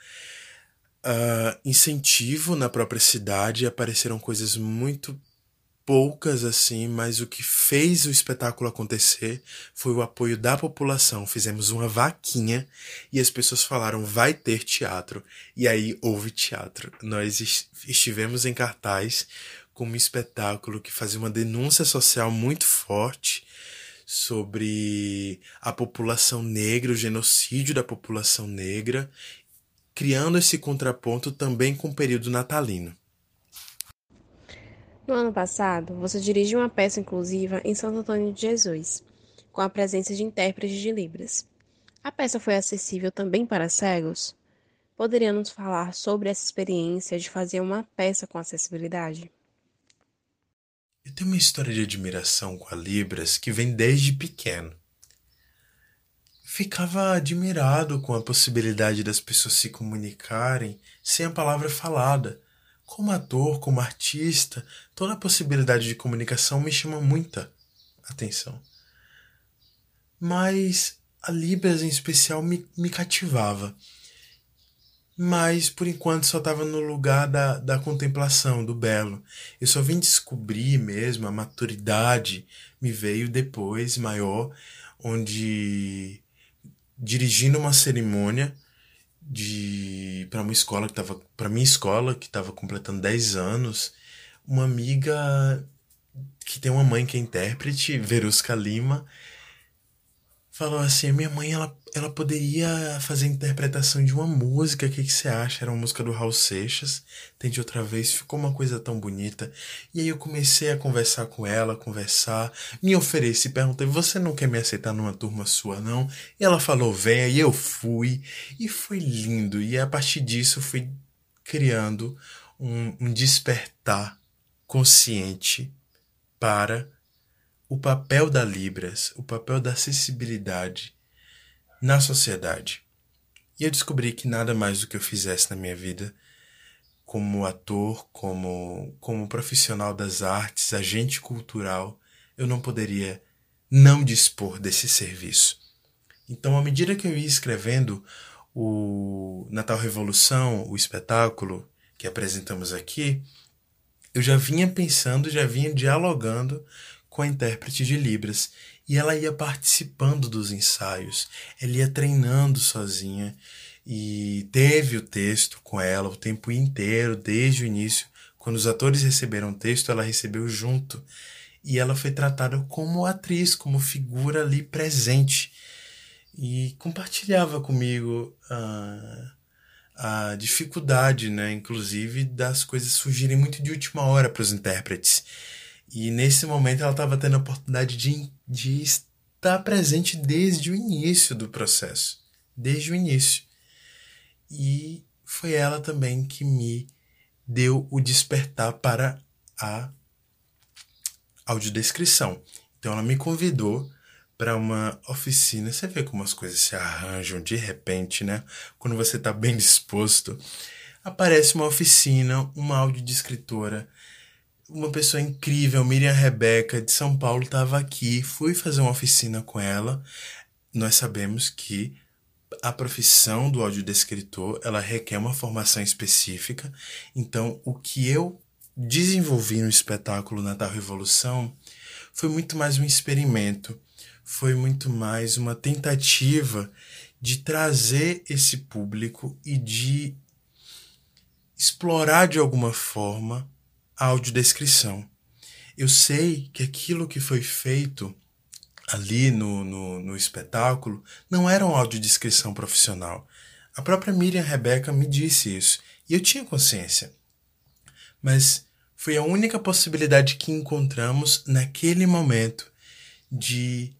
uh, incentivo na própria cidade, apareceram coisas muito poucas assim, mas o que fez o espetáculo acontecer foi o apoio da população. Fizemos uma vaquinha e as pessoas falaram vai ter teatro. E aí houve teatro. Nós estivemos em cartaz com um espetáculo que fazia uma denúncia social muito forte sobre a população negra, o genocídio da população negra, criando esse contraponto também com o período natalino. No ano passado, você dirigiu uma peça inclusiva em Santo Antônio de Jesus, com a presença de intérpretes de Libras. A peça foi acessível também para cegos? Poderia nos falar sobre essa experiência de fazer uma peça com acessibilidade? Eu tenho uma história de admiração com a Libras que vem desde pequeno. Ficava admirado com a possibilidade das pessoas se comunicarem sem a palavra falada como ator, como artista, toda a possibilidade de comunicação me chama muita atenção. Mas a Libras em especial me, me cativava. Mas por enquanto só estava no lugar da, da contemplação, do belo. Eu só vim descobrir mesmo, a maturidade me veio depois, maior, onde dirigindo uma cerimônia de para uma escola que tava para minha escola que estava completando 10 anos, uma amiga que tem uma mãe que é intérprete, Verusca Lima, falou assim: minha mãe ela, ela poderia fazer interpretação de uma música, o que, que você acha? Era uma música do Raul Seixas, Tente Outra Vez, ficou uma coisa tão bonita. E aí eu comecei a conversar com ela, conversar, me ofereci, perguntei: você não quer me aceitar numa turma sua, não? E ela falou: venha, e eu fui, e foi lindo. E a partir disso fui criando um, um despertar consciente para o papel da Libras, o papel da acessibilidade na sociedade. E eu descobri que nada mais do que eu fizesse na minha vida, como ator, como, como profissional das artes, agente cultural, eu não poderia não dispor desse serviço. Então, à medida que eu ia escrevendo o Natal Revolução, o espetáculo que apresentamos aqui, eu já vinha pensando, já vinha dialogando com a intérprete de Libras e ela ia participando dos ensaios, ela ia treinando sozinha e teve o texto com ela o tempo inteiro, desde o início. Quando os atores receberam o texto, ela recebeu junto e ela foi tratada como atriz, como figura ali presente e compartilhava comigo a, a dificuldade, né, inclusive das coisas surgirem muito de última hora para os intérpretes e nesse momento ela estava tendo a oportunidade de, de estar presente desde o início do processo. Desde o início. E foi ela também que me deu o despertar para a audiodescrição. Então ela me convidou para uma oficina. Você vê como as coisas se arranjam de repente, né? Quando você está bem disposto, aparece uma oficina, uma audiodescritora uma pessoa incrível, Miriam Rebeca, de São Paulo, estava aqui. Fui fazer uma oficina com ela. Nós sabemos que a profissão do audiodescritor, ela requer uma formação específica. Então, o que eu desenvolvi no espetáculo Natal Revolução foi muito mais um experimento, foi muito mais uma tentativa de trazer esse público e de explorar de alguma forma audiodescrição. Eu sei que aquilo que foi feito ali no, no, no espetáculo não era uma audiodescrição profissional. A própria Miriam Rebeca me disse isso e eu tinha consciência. Mas foi a única possibilidade que encontramos naquele momento de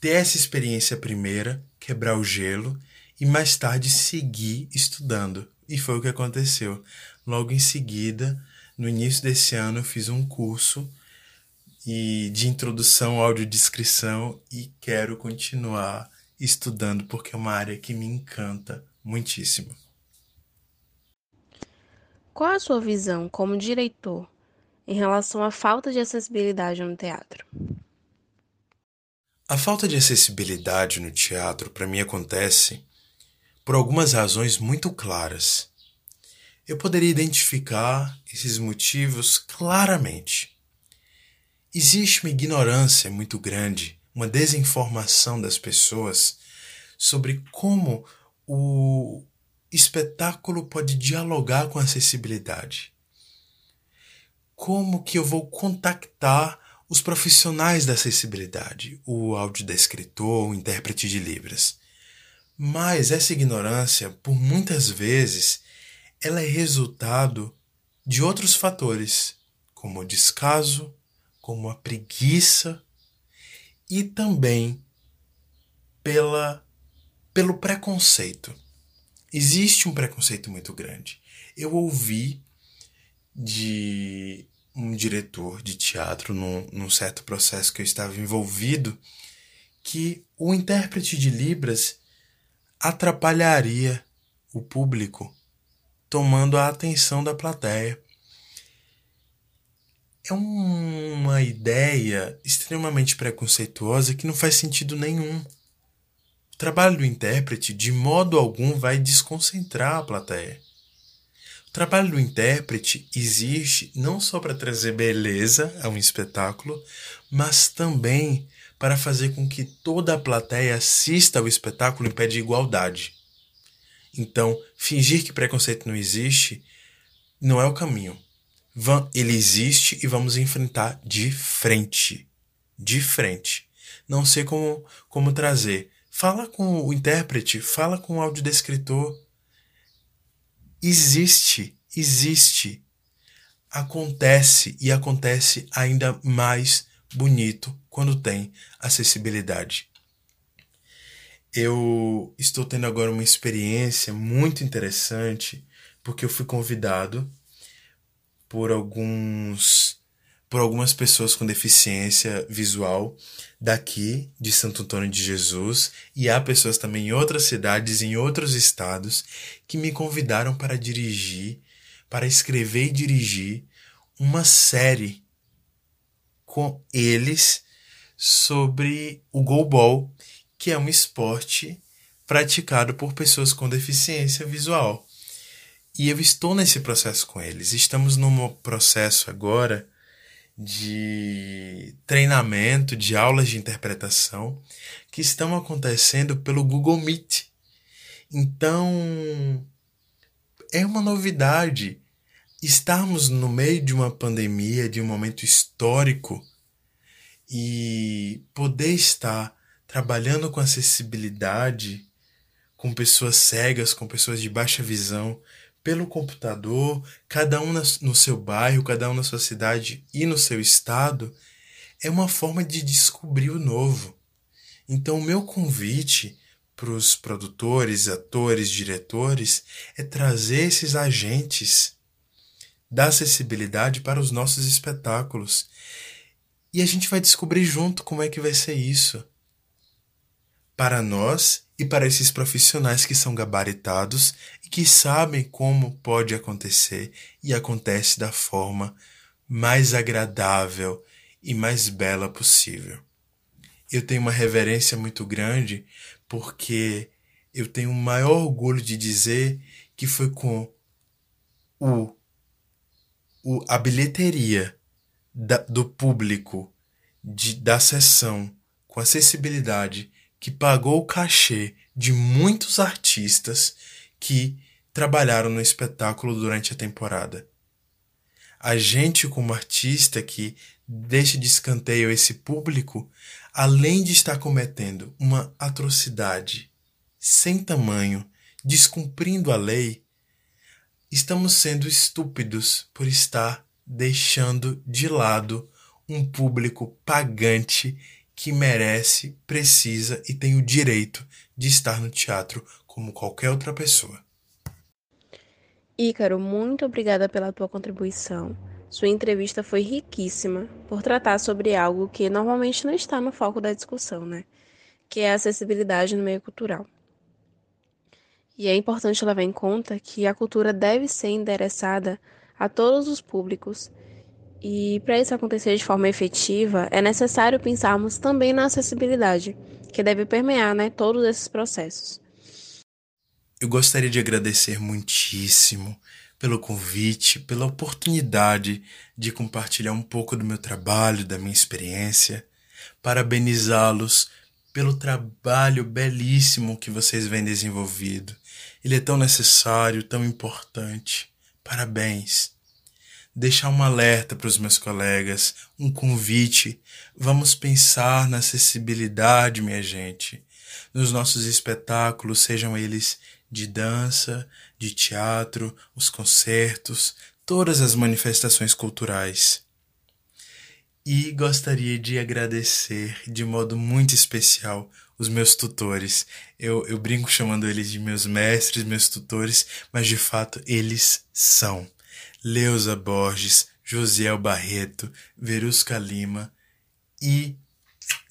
ter essa experiência primeira, quebrar o gelo e mais tarde seguir estudando. E foi o que aconteceu. Logo em seguida, no início desse ano eu fiz um curso e de introdução à audiodescrição e quero continuar estudando porque é uma área que me encanta muitíssimo. Qual a sua visão como diretor em relação à falta de acessibilidade no teatro? A falta de acessibilidade no teatro para mim acontece por algumas razões muito claras. Eu poderia identificar esses motivos claramente. existe uma ignorância muito grande, uma desinformação das pessoas sobre como o espetáculo pode dialogar com a acessibilidade. Como que eu vou contactar os profissionais da acessibilidade, o audiodescritor, o intérprete de Libras. Mas essa ignorância, por muitas vezes, ela é resultado de outros fatores, como o descaso, como a preguiça e também pela pelo preconceito. Existe um preconceito muito grande. Eu ouvi de um diretor de teatro num, num certo processo que eu estava envolvido que o intérprete de Libras atrapalharia o público, tomando a atenção da plateia. É uma ideia extremamente preconceituosa que não faz sentido nenhum. O trabalho do intérprete, de modo algum, vai desconcentrar a plateia. O trabalho do intérprete existe não só para trazer beleza a um espetáculo, mas também para fazer com que toda a plateia assista ao espetáculo em pé de igualdade. Então, fingir que preconceito não existe não é o caminho. Ele existe e vamos enfrentar de frente. De frente. Não sei como, como trazer. Fala com o intérprete, fala com o audiodescritor. Existe, existe. Acontece e acontece ainda mais bonito quando tem acessibilidade. Eu estou tendo agora uma experiência muito interessante porque eu fui convidado por alguns por algumas pessoas com deficiência visual daqui de Santo Antônio de Jesus e há pessoas também em outras cidades, em outros estados que me convidaram para dirigir, para escrever e dirigir uma série com eles sobre o goalball, que é um esporte praticado por pessoas com deficiência visual. E eu estou nesse processo com eles. Estamos num processo agora de treinamento, de aulas de interpretação que estão acontecendo pelo Google Meet. Então, é uma novidade estarmos no meio de uma pandemia, de um momento histórico e poder estar trabalhando com acessibilidade com pessoas cegas, com pessoas de baixa visão, pelo computador, cada um no seu bairro, cada um na sua cidade e no seu estado, é uma forma de descobrir o novo. Então, o meu convite para os produtores, atores, diretores é trazer esses agentes da acessibilidade para os nossos espetáculos. E a gente vai descobrir junto como é que vai ser isso. Para nós e para esses profissionais que são gabaritados e que sabem como pode acontecer e acontece da forma mais agradável e mais bela possível. Eu tenho uma reverência muito grande porque eu tenho o maior orgulho de dizer que foi com o o, a bilheteria da, do público de, da sessão com acessibilidade que pagou o cachê de muitos artistas que trabalharam no espetáculo durante a temporada. A gente, como artista que deixa de escanteio esse público, além de estar cometendo uma atrocidade sem tamanho, descumprindo a lei, estamos sendo estúpidos por estar deixando de lado um público pagante que merece, precisa e tem o direito de estar no teatro como qualquer outra pessoa. Ícaro, muito obrigada pela tua contribuição. Sua entrevista foi riquíssima por tratar sobre algo que normalmente não está no foco da discussão, né? Que é a acessibilidade no meio cultural. E é importante levar em conta que a cultura deve ser endereçada a todos os públicos. E para isso acontecer de forma efetiva, é necessário pensarmos também na acessibilidade, que deve permear né, todos esses processos. Eu gostaria de agradecer muitíssimo pelo convite, pela oportunidade de compartilhar um pouco do meu trabalho, da minha experiência. Parabenizá-los pelo trabalho belíssimo que vocês vêm desenvolvido. Ele é tão necessário, tão importante. Parabéns. Deixar um alerta para os meus colegas, um convite. Vamos pensar na acessibilidade, minha gente, nos nossos espetáculos, sejam eles de dança, de teatro, os concertos, todas as manifestações culturais. E gostaria de agradecer de modo muito especial os meus tutores. Eu, eu brinco chamando eles de meus mestres, meus tutores, mas de fato eles são. Leusa Borges, Josiel Barreto, Verusca Lima e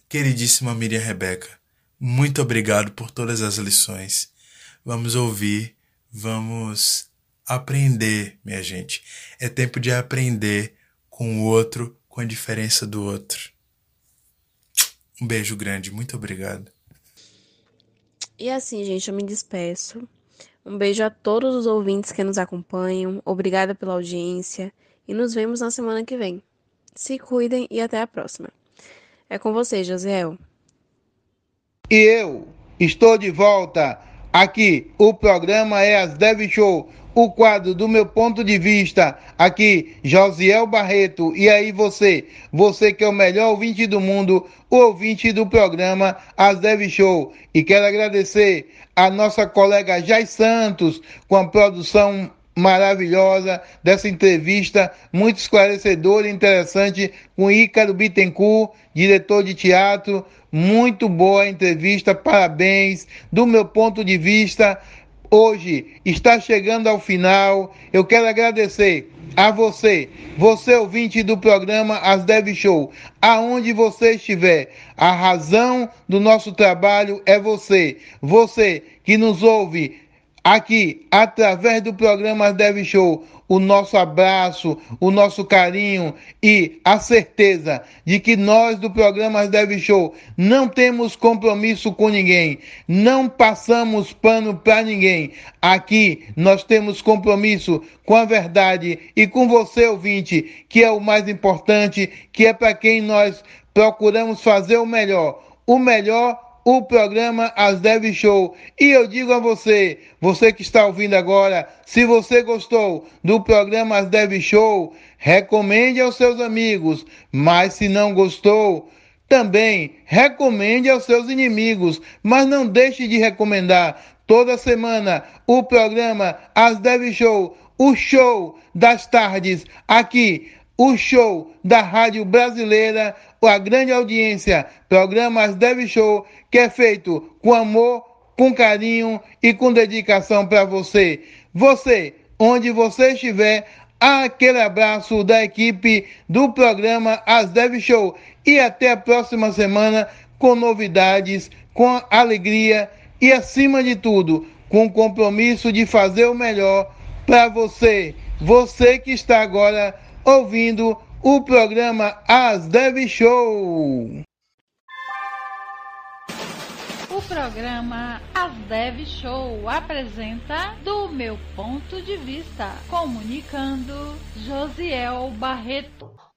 queridíssima Miriam Rebeca. Muito obrigado por todas as lições. Vamos ouvir, vamos aprender, minha gente. É tempo de aprender com o outro, com a diferença do outro. Um beijo grande, muito obrigado. E assim, gente, eu me despeço. Um beijo a todos os ouvintes que nos acompanham. Obrigada pela audiência e nos vemos na semana que vem. Se cuidem e até a próxima. É com você, Josiel. E eu estou de volta aqui. O programa é as Dev Show o quadro do meu ponto de vista aqui, Josiel Barreto. E aí você, você que é o melhor ouvinte do mundo, o ouvinte do programa As Dev Show. E quero agradecer a nossa colega Jai Santos com a produção maravilhosa dessa entrevista, muito esclarecedora e interessante com Ícaro Bittencourt, diretor de teatro. Muito boa entrevista, parabéns. Do meu ponto de vista, hoje está chegando ao final. Eu quero agradecer a você, você ouvinte do programa As Dev Show, aonde você estiver. A razão do nosso trabalho é você, você que nos ouve aqui através do programa As Dev Show o nosso abraço, o nosso carinho e a certeza de que nós do programa Dev Show não temos compromisso com ninguém, não passamos pano para ninguém. Aqui nós temos compromisso com a verdade e com você, ouvinte, que é o mais importante, que é para quem nós procuramos fazer o melhor. O melhor o programa As Dev Show. E eu digo a você, você que está ouvindo agora, se você gostou do programa As Dev Show, recomende aos seus amigos. Mas se não gostou, também recomende aos seus inimigos. Mas não deixe de recomendar toda semana o programa As Dev Show, o show das tardes aqui o show da Rádio Brasileira, a grande audiência, programas Dev Show, que é feito com amor, com carinho e com dedicação para você. Você, onde você estiver, aquele abraço da equipe do programa As Dev Show e até a próxima semana com novidades, com alegria e acima de tudo, com o compromisso de fazer o melhor para você. Você que está agora ouvindo o programa As Dev Show. O programa As Dev Show apresenta Do Meu Ponto de Vista, comunicando Josiel Barreto.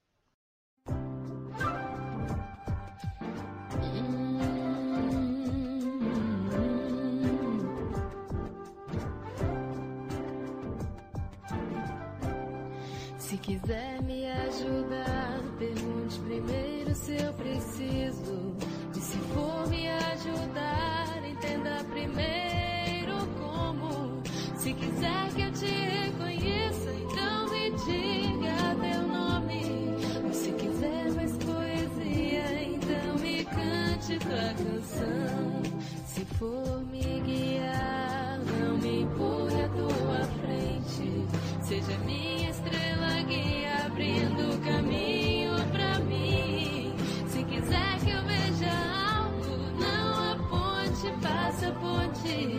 Se quiser me ajudar, pergunte primeiro se eu preciso. E se for me ajudar, entenda primeiro como. Se quiser que eu te reconheça, então me diga teu nome. Ou se quiser mais poesia, então me cante tua canção. Se for me guiar, não me empurre à tua frente. Seja minha abrindo caminho pra mim. Se quiser que eu veja algo, não aponte, faça ponte.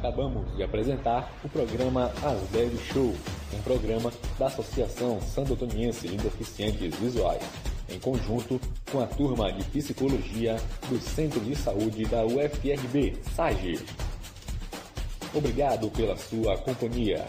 Acabamos de apresentar o programa As Deve Show, um programa da Associação Sandotoniense de Deficientes Visuais, em conjunto com a turma de psicologia do Centro de Saúde da UFRB, SAGE. Obrigado pela sua companhia.